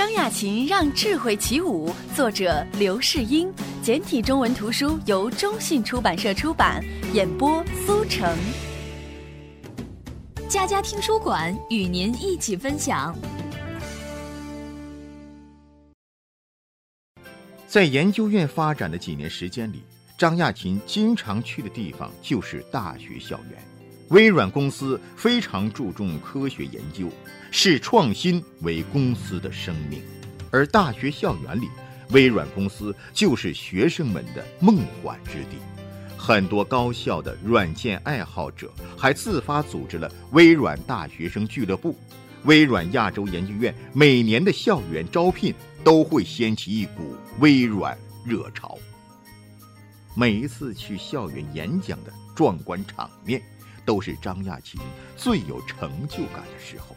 张亚勤让智慧起舞，作者刘世英，简体中文图书由中信出版社出版，演播苏成。家家听书馆与您一起分享。在研究院发展的几年时间里，张亚勤经常去的地方就是大学校园。微软公司非常注重科学研究，视创新为公司的生命，而大学校园里，微软公司就是学生们的梦幻之地。很多高校的软件爱好者还自发组织了微软大学生俱乐部。微软亚洲研究院每年的校园招聘都会掀起一股微软热潮。每一次去校园演讲的壮观场面。都是张亚勤最有成就感的时候，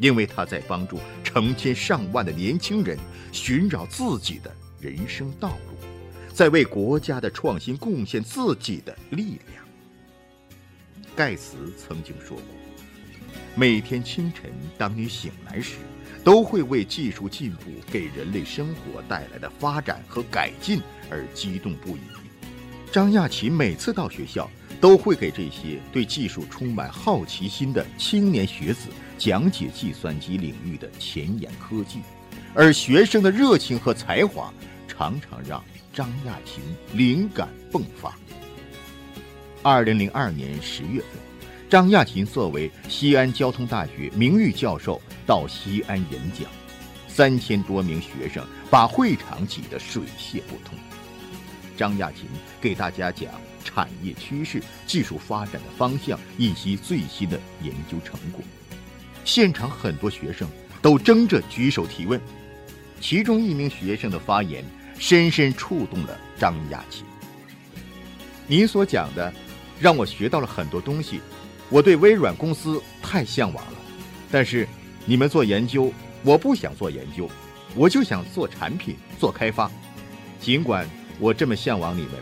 因为他在帮助成千上万的年轻人寻找自己的人生道路，在为国家的创新贡献自己的力量。盖茨曾经说过：“每天清晨，当你醒来时，都会为技术进步给人类生活带来的发展和改进而激动不已。”张亚勤每次到学校。都会给这些对技术充满好奇心的青年学子讲解计算机领域的前沿科技，而学生的热情和才华常常让张亚勤灵感迸发。二零零二年十月份，张亚勤作为西安交通大学名誉教授到西安演讲，三千多名学生把会场挤得水泄不通。张亚勤给大家讲。产业趋势、技术发展的方向以及最新的研究成果，现场很多学生都争着举手提问。其中一名学生的发言深深触动了张亚勤。你所讲的，让我学到了很多东西。我对微软公司太向往了，但是你们做研究，我不想做研究，我就想做产品、做开发。尽管我这么向往你们，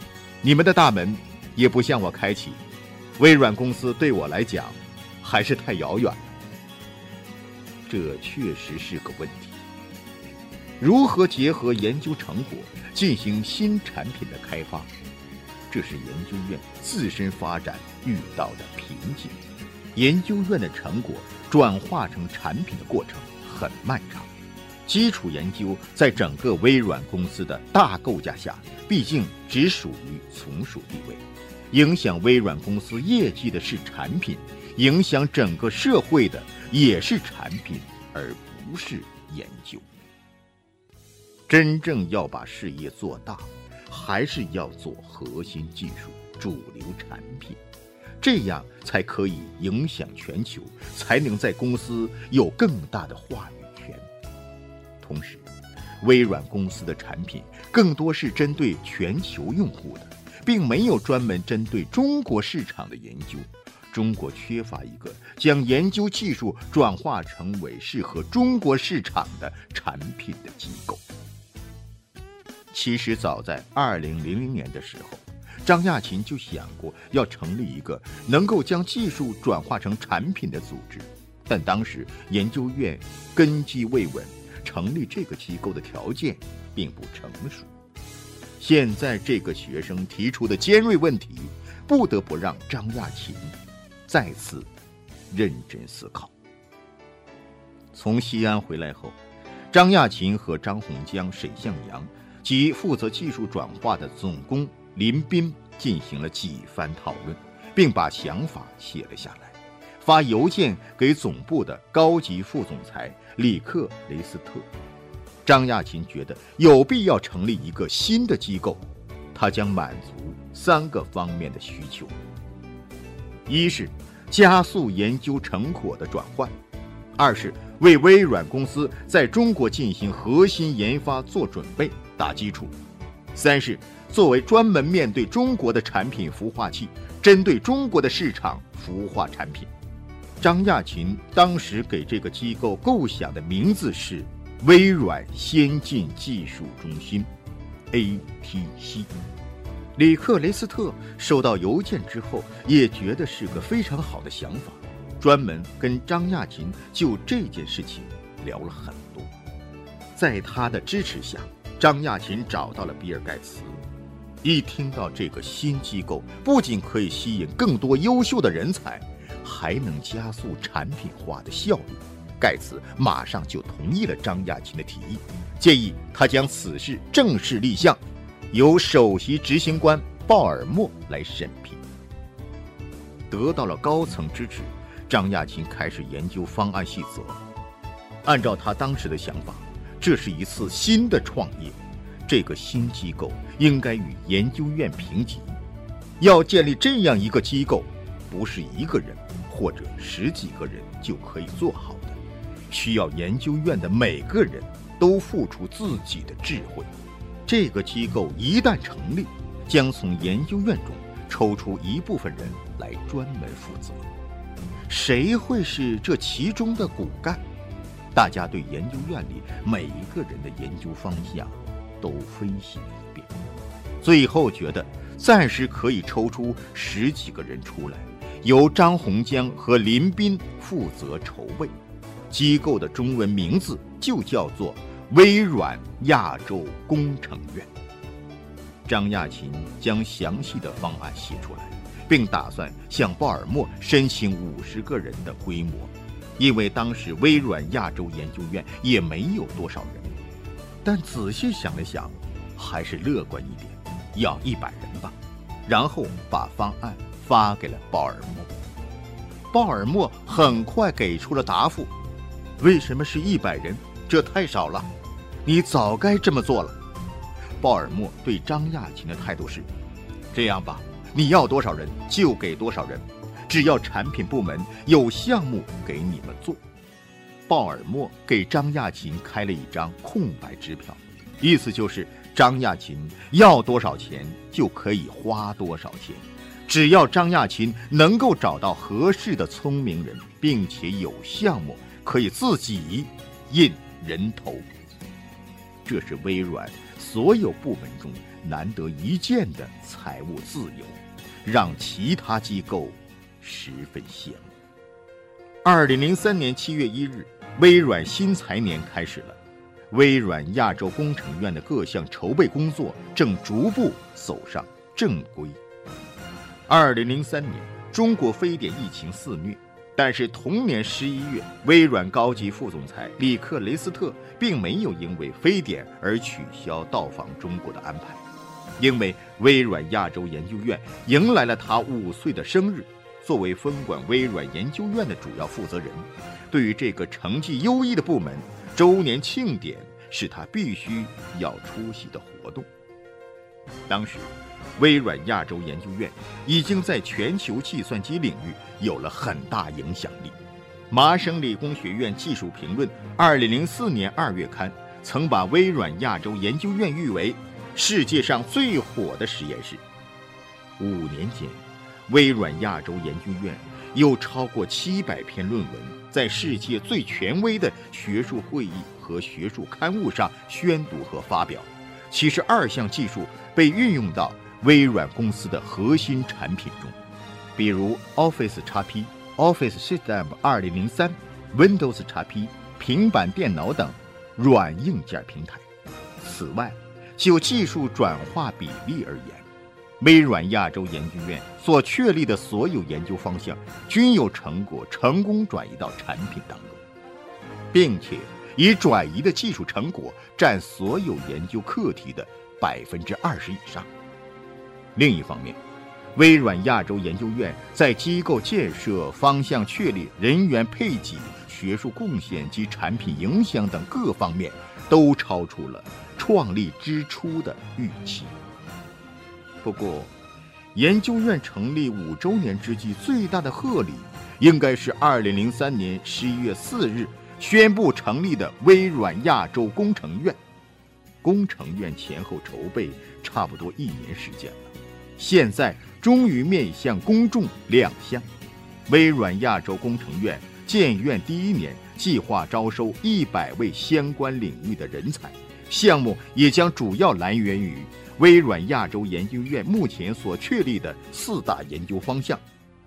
你们的大门。也不向我开启，微软公司对我来讲还是太遥远了。这确实是个问题。如何结合研究成果进行新产品的开发，这是研究院自身发展遇到的瓶颈。研究院的成果转化成产品的过程很漫长。基础研究在整个微软公司的大构架下，毕竟只属于从属地位。影响微软公司业绩的是产品，影响整个社会的也是产品，而不是研究。真正要把事业做大，还是要做核心技术、主流产品，这样才可以影响全球，才能在公司有更大的话语权。同时，微软公司的产品更多是针对全球用户的。并没有专门针对中国市场的研究，中国缺乏一个将研究技术转化成为适合中国市场的产品的机构。其实早在二零零零年的时候，张亚勤就想过要成立一个能够将技术转化成产品的组织，但当时研究院根基未稳，成立这个机构的条件并不成熟。现在这个学生提出的尖锐问题，不得不让张亚勤再次认真思考。从西安回来后，张亚勤和张洪江、沈向阳及负责技术转化的总工林斌进行了几番讨论，并把想法写了下来，发邮件给总部的高级副总裁里克雷斯特。张亚勤觉得有必要成立一个新的机构，它将满足三个方面的需求：一是加速研究成果的转换；二是为微软公司在中国进行核心研发做准备、打基础；三是作为专门面对中国的产品孵化器，针对中国的市场孵化产品。张亚勤当时给这个机构构想的名字是。微软先进技术中心，ATC，里克雷斯特收到邮件之后，也觉得是个非常好的想法，专门跟张亚勤就这件事情聊了很多。在他的支持下，张亚勤找到了比尔盖茨。一听到这个新机构不仅可以吸引更多优秀的人才，还能加速产品化的效率，盖茨马上就同意了张亚勤的提议，建议他将此事正式立项，由首席执行官鲍尔默来审批。得到了高层支持，张亚勤开始研究方案细则。按照他当时的想法，这是一次新的创业。这个新机构应该与研究院平级。要建立这样一个机构，不是一个人或者十几个人就可以做好的，需要研究院的每个人都付出自己的智慧。这个机构一旦成立，将从研究院中抽出一部分人来专门负责。谁会是这其中的骨干？大家对研究院里每一个人的研究方向。都分析了一遍，最后觉得暂时可以抽出十几个人出来，由张洪江和林斌负责筹备。机构的中文名字就叫做微软亚洲工程院。张亚勤将详细的方案写出来，并打算向鲍尔默申请五十个人的规模，因为当时微软亚洲研究院也没有多少人。但仔细想了想，还是乐观一点，要一百人吧。然后把方案发给了鲍尔默。鲍尔默很快给出了答复：为什么是一百人？这太少了，你早该这么做了。鲍尔默对张亚勤的态度是：这样吧，你要多少人就给多少人，只要产品部门有项目给你们做。鲍尔默给张亚勤开了一张空白支票，意思就是张亚勤要多少钱就可以花多少钱，只要张亚勤能够找到合适的聪明人，并且有项目可以自己印人头。这是微软所有部门中难得一见的财务自由，让其他机构十分羡慕。二零零三年七月一日。微软新财年开始了，微软亚洲工程院的各项筹备工作正逐步走上正规。二零零三年，中国非典疫情肆虐，但是同年十一月，微软高级副总裁里克雷斯特并没有因为非典而取消到访中国的安排，因为微软亚洲研究院迎来了他五岁的生日。作为分管微软研究院的主要负责人，对于这个成绩优异的部门，周年庆典是他必须要出席的活动。当时，微软亚洲研究院已经在全球计算机领域有了很大影响力。麻省理工学院技术评论二零零四年二月刊曾把微软亚洲研究院誉为世界上最火的实验室。五年间。微软亚洲研究院有超过七百篇论文在世界最权威的学术会议和学术刊物上宣读和发表，七十二项技术被运用到微软公司的核心产品中，比如 Office XP、Office System 2003、Windows XP、平板电脑等软硬件平台。此外，就技术转化比例而言，微软亚洲研究院所确立的所有研究方向，均有成果成功转移到产品当中，并且以转移的技术成果占所有研究课题的百分之二十以上。另一方面，微软亚洲研究院在机构建设、方向确立、人员配给、学术贡献及产品影响等各方面，都超出了创立之初的预期。不过，研究院成立五周年之际，最大的贺礼应该是二零零三年十一月四日宣布成立的微软亚洲工程院。工程院前后筹备差不多一年时间了，现在终于面向公众亮相。微软亚洲工程院建院第一年，计划招收一百位相关领域的人才，项目也将主要来源于。微软亚洲研究院目前所确立的四大研究方向，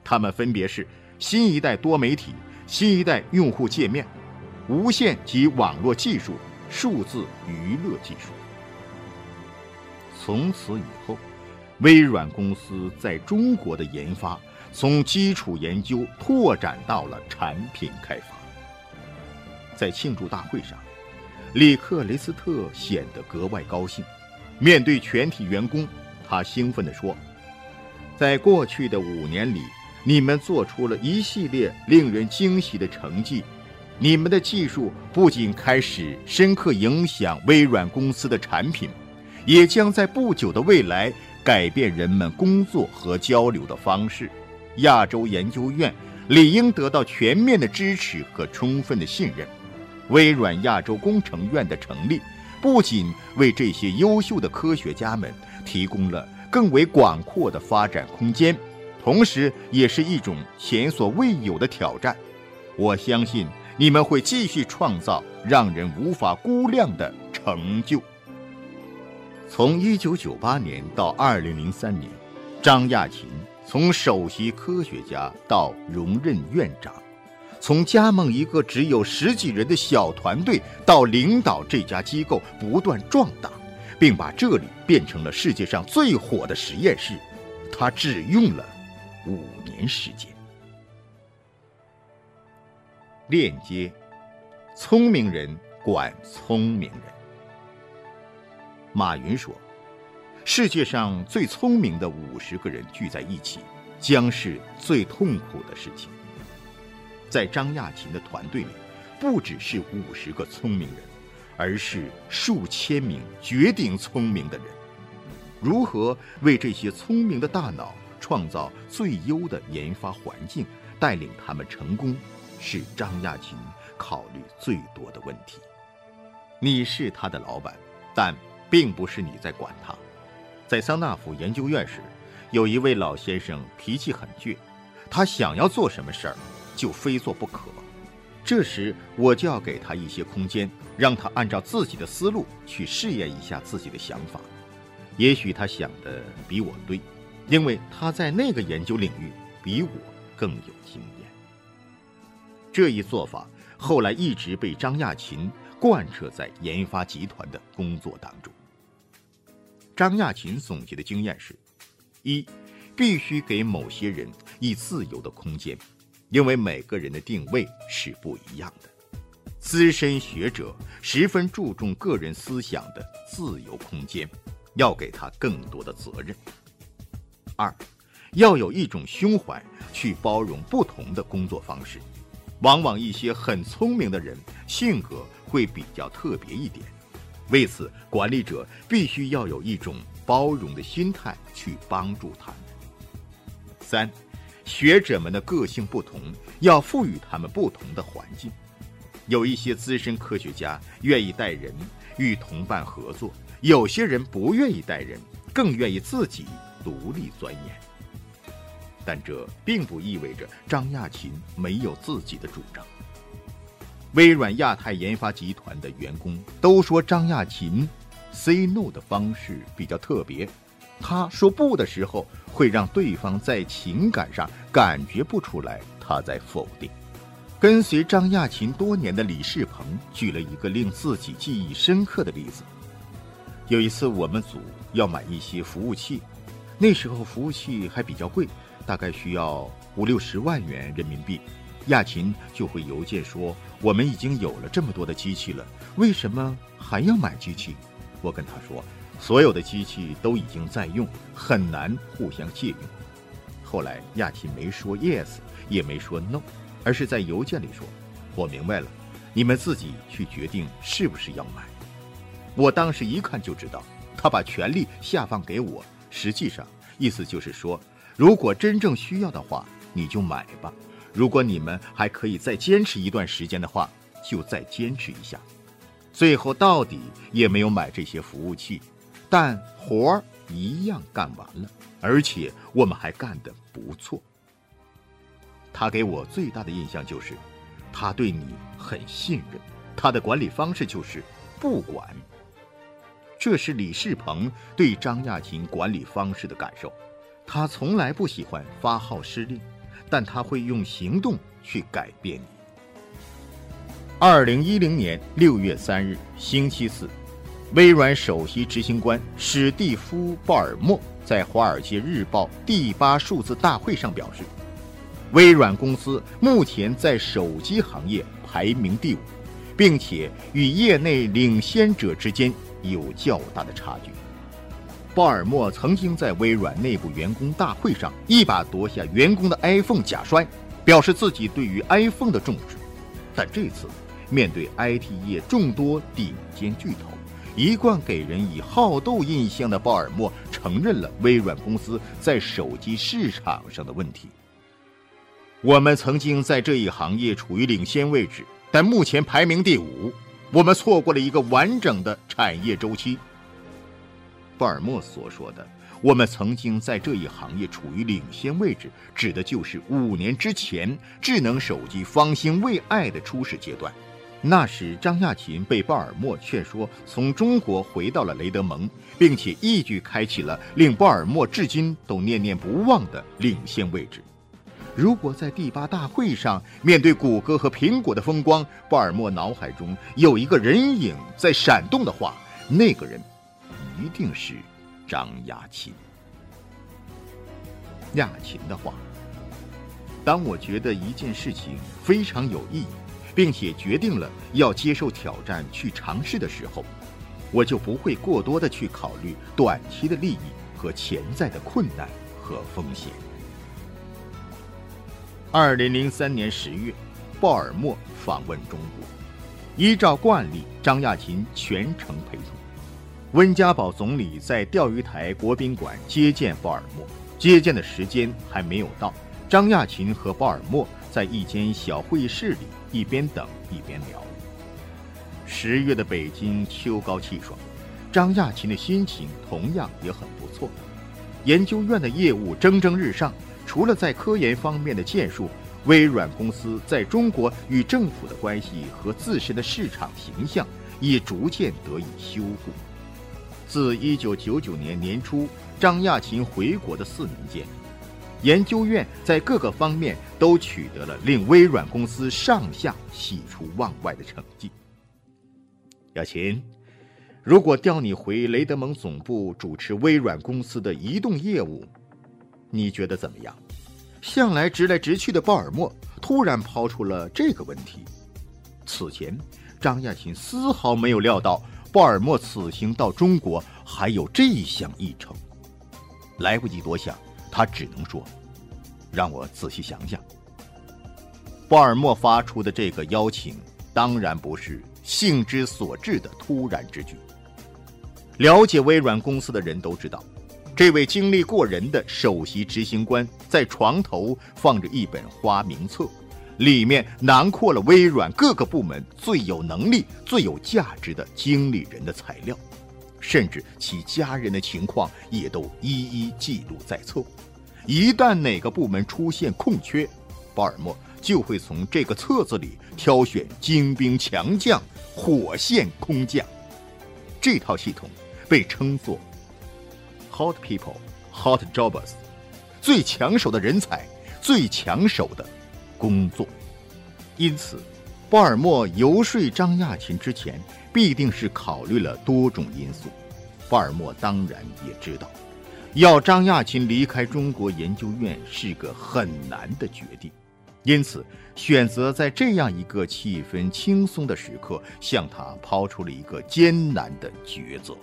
它们分别是新一代多媒体、新一代用户界面、无线及网络技术、数字娱乐技术。从此以后，微软公司在中国的研发从基础研究拓展到了产品开发。在庆祝大会上，里克雷斯特显得格外高兴。面对全体员工，他兴奋地说：“在过去的五年里，你们做出了一系列令人惊喜的成绩。你们的技术不仅开始深刻影响微软公司的产品。”也将在不久的未来改变人们工作和交流的方式。亚洲研究院理应得到全面的支持和充分的信任。微软亚洲工程院的成立，不仅为这些优秀的科学家们提供了更为广阔的发展空间，同时也是一种前所未有的挑战。我相信你们会继续创造让人无法估量的成就。从1998年到2003年，张亚勤从首席科学家到荣任院长，从加盟一个只有十几人的小团队到领导这家机构不断壮大，并把这里变成了世界上最火的实验室，他只用了五年时间。链接，聪明人管聪明人。马云说：“世界上最聪明的五十个人聚在一起，将是最痛苦的事情。”在张亚勤的团队里，不只是五十个聪明人，而是数千名绝顶聪明的人。如何为这些聪明的大脑创造最优的研发环境，带领他们成功，是张亚勤考虑最多的问题。你是他的老板，但。并不是你在管他。在桑纳福研究院时，有一位老先生脾气很倔，他想要做什么事儿，就非做不可。这时我就要给他一些空间，让他按照自己的思路去试验一下自己的想法。也许他想的比我对，因为他在那个研究领域比我更有经验。这一做法后来一直被张亚勤贯彻在研发集团的工作当中。张亚勤总结的经验是：一，必须给某些人以自由的空间，因为每个人的定位是不一样的。资深学者十分注重个人思想的自由空间，要给他更多的责任。二，要有一种胸怀去包容不同的工作方式。往往一些很聪明的人性格会比较特别一点。为此，管理者必须要有一种包容的心态去帮助他们。三，学者们的个性不同，要赋予他们不同的环境。有一些资深科学家愿意带人与同伴合作，有些人不愿意带人，更愿意自己独立钻研。但这并不意味着张亚勤没有自己的主张。微软亚太研发集团的员工都说，张亚勤 say no 的方式比较特别。他说不的时候，会让对方在情感上感觉不出来他在否定。跟随张亚勤多年的李世鹏举了一个令自己记忆深刻的例子：有一次，我们组要买一些服务器，那时候服务器还比较贵，大概需要五六十万元人民币。亚勤就会邮件说：“我们已经有了这么多的机器了，为什么还要买机器？”我跟他说：“所有的机器都已经在用，很难互相借用。”后来亚勤没说 yes，也没说 no，而是在邮件里说：“我明白了，你们自己去决定是不是要买。”我当时一看就知道，他把权力下放给我，实际上意思就是说，如果真正需要的话，你就买吧。如果你们还可以再坚持一段时间的话，就再坚持一下。最后到底也没有买这些服务器，但活儿一样干完了，而且我们还干得不错。他给我最大的印象就是，他对你很信任，他的管理方式就是不管。这是李世鹏对张亚勤管理方式的感受，他从来不喜欢发号施令。但他会用行动去改变你。二零一零年六月三日，星期四，微软首席执行官史蒂夫·鲍尔默在《华尔街日报》第八数字大会上表示，微软公司目前在手机行业排名第五，并且与业内领先者之间有较大的差距。鲍尔默曾经在微软内部员工大会上一把夺下员工的 iPhone 假摔，表示自己对于 iPhone 的重视，但这次。面对 IT 业众多顶尖巨头，一贯给人以好斗印象的鲍尔默承认了微软公司在手机市场上的问题。我们曾经在这一行业处于领先位置，但目前排名第五，我们错过了一个完整的产业周期。鲍尔默所说的“我们曾经在这一行业处于领先位置”，指的就是五年之前智能手机方兴未艾的初始阶段。那时，张亚勤被鲍尔默劝说从中国回到了雷德蒙，并且一举开启了令鲍尔默至今都念念不忘的领先位置。如果在第八大会上面对谷歌和苹果的风光，鲍尔默脑海中有一个人影在闪动的话，那个人一定是张亚勤。亚勤的话：“当我觉得一件事情非常有意义。”并且决定了要接受挑战去尝试的时候，我就不会过多的去考虑短期的利益和潜在的困难和风险。二零零三年十月，鲍尔默访问中国，依照惯例，张亚勤全程陪同。温家宝总理在钓鱼台国宾馆接见鲍尔默，接见的时间还没有到，张亚勤和鲍尔默在一间小会议室里。一边等一边聊。十月的北京秋高气爽，张亚勤的心情同样也很不错。研究院的业务蒸蒸日上，除了在科研方面的建树，微软公司在中国与政府的关系和自身的市场形象也逐渐得以修复。自一九九九年年初张亚勤回国的四年间。研究院在各个方面都取得了令微软公司上下喜出望外的成绩。亚琴，如果调你回雷德蒙总部主持微软公司的移动业务，你觉得怎么样？向来直来直去的鲍尔默突然抛出了这个问题。此前，张亚勤丝毫没有料到鲍尔默此行到中国还有这一项议程，来不及多想。他只能说：“让我仔细想想。”鲍尔默发出的这个邀请，当然不是兴之所至的突然之举。了解微软公司的人都知道，这位经历过人的首席执行官在床头放着一本花名册，里面囊括了微软各个部门最有能力、最有价值的经理人的材料。甚至其家人的情况也都一一记录在册。一旦哪个部门出现空缺，鲍尔默就会从这个册子里挑选精兵强将、火线空降。这套系统被称作 “hot people, hot jobs”，最抢手的人才，最抢手的工作。因此。鲍尔默游说张亚勤之前，必定是考虑了多种因素。鲍尔默当然也知道，要张亚勤离开中国研究院是个很难的决定，因此选择在这样一个气氛轻松的时刻，向他抛出了一个艰难的抉择。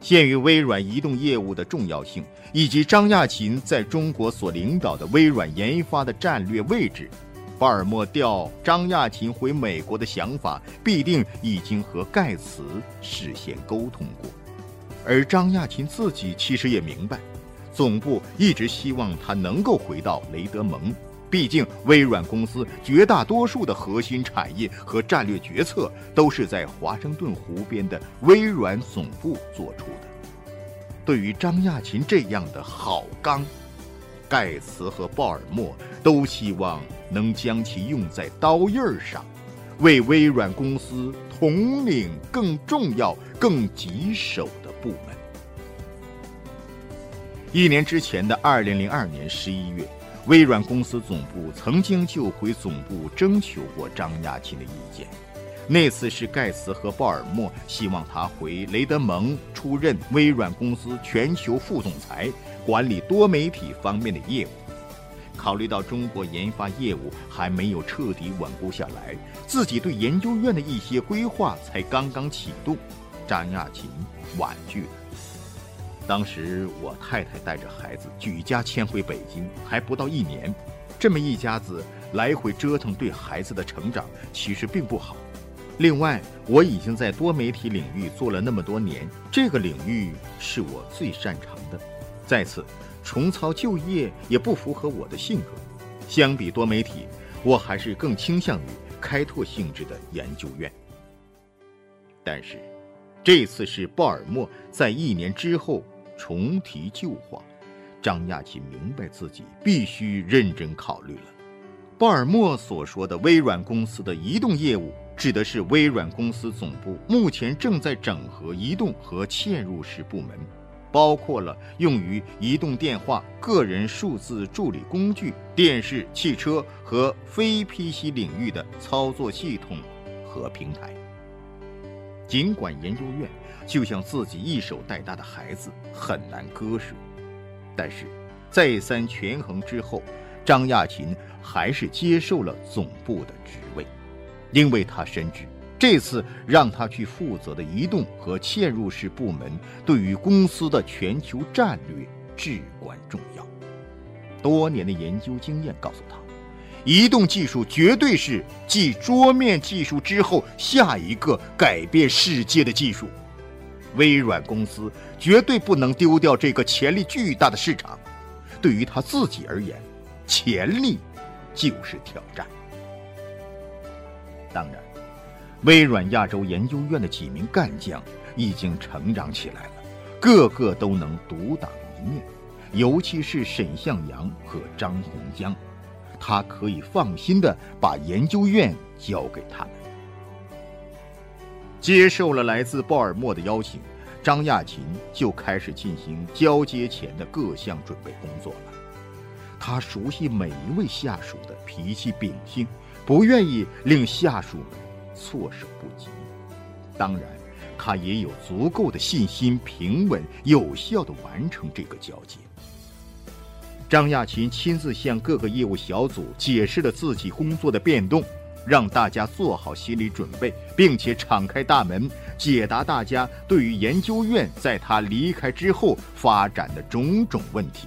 鉴于微软移动业务的重要性，以及张亚勤在中国所领导的微软研发的战略位置。鲍尔默调张亚勤回美国的想法，必定已经和盖茨事先沟通过，而张亚勤自己其实也明白，总部一直希望他能够回到雷德蒙，毕竟微软公司绝大多数的核心产业和战略决策都是在华盛顿湖边的微软总部做出的。对于张亚勤这样的好钢。盖茨和鲍尔默都希望能将其用在刀刃上，为微软公司统领更重要、更棘手的部门。一年之前的二零零二年十一月，微软公司总部曾经就回总部征求过张亚勤的意见。那次是盖茨和鲍尔默希望他回雷德蒙出任微软公司全球副总裁，管理多媒体方面的业务。考虑到中国研发业务还没有彻底稳固下来，自己对研究院的一些规划才刚刚启动，张亚勤婉拒了。当时我太太带着孩子举家迁回北京，还不到一年，这么一家子来回折腾，对孩子的成长其实并不好。另外，我已经在多媒体领域做了那么多年，这个领域是我最擅长的。再次，重操旧业也不符合我的性格。相比多媒体，我还是更倾向于开拓性质的研究院。但是，这次是鲍尔默在一年之后重提旧话，张亚勤明白自己必须认真考虑了。鲍尔默所说的微软公司的移动业务。指的是微软公司总部目前正在整合移动和嵌入式部门，包括了用于移动电话、个人数字助理工具、电视、汽车和非 PC 领域的操作系统和平台。尽管研究院就像自己一手带大的孩子，很难割舍，但是再三权衡之后，张亚勤还是接受了总部的职位。因为他深知，这次让他去负责的移动和嵌入式部门，对于公司的全球战略至关重要。多年的研究经验告诉他，移动技术绝对是继桌面技术之后下一个改变世界的技术。微软公司绝对不能丢掉这个潜力巨大的市场。对于他自己而言，潜力就是挑战。当然，微软亚洲研究院的几名干将已经成长起来了，个个都能独当一面。尤其是沈向阳和张洪江，他可以放心的把研究院交给他们。接受了来自鲍尔默的邀请，张亚勤就开始进行交接前的各项准备工作了。他熟悉每一位下属的脾气秉性。不愿意令下属们措手不及，当然，他也有足够的信心，平稳有效地完成这个交接。张亚勤亲自向各个业务小组解释了自己工作的变动，让大家做好心理准备，并且敞开大门，解答大家对于研究院在他离开之后发展的种种问题。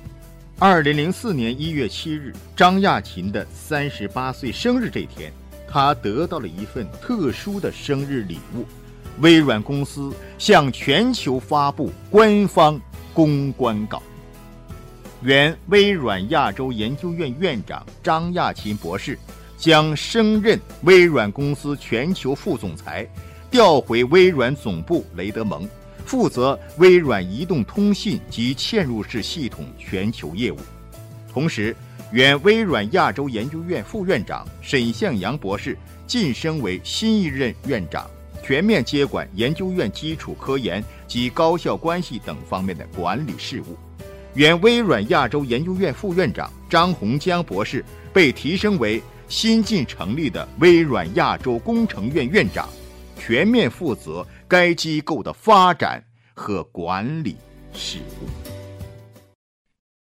二零零四年一月七日，张亚勤的三十八岁生日这天，他得到了一份特殊的生日礼物——微软公司向全球发布官方公关稿。原微软亚洲研究院院长张亚勤博士将升任微软公司全球副总裁，调回微软总部雷德蒙。负责微软移动通信及嵌入式系统全球业务，同时，原微软亚洲研究院副院长沈向阳博士晋升为新一任院长，全面接管研究院基础科研及高校关系等方面的管理事务。原微软亚洲研究院副院长张洪江博士被提升为新近成立的微软亚洲工程院院长。全面负责该机构的发展和管理事务。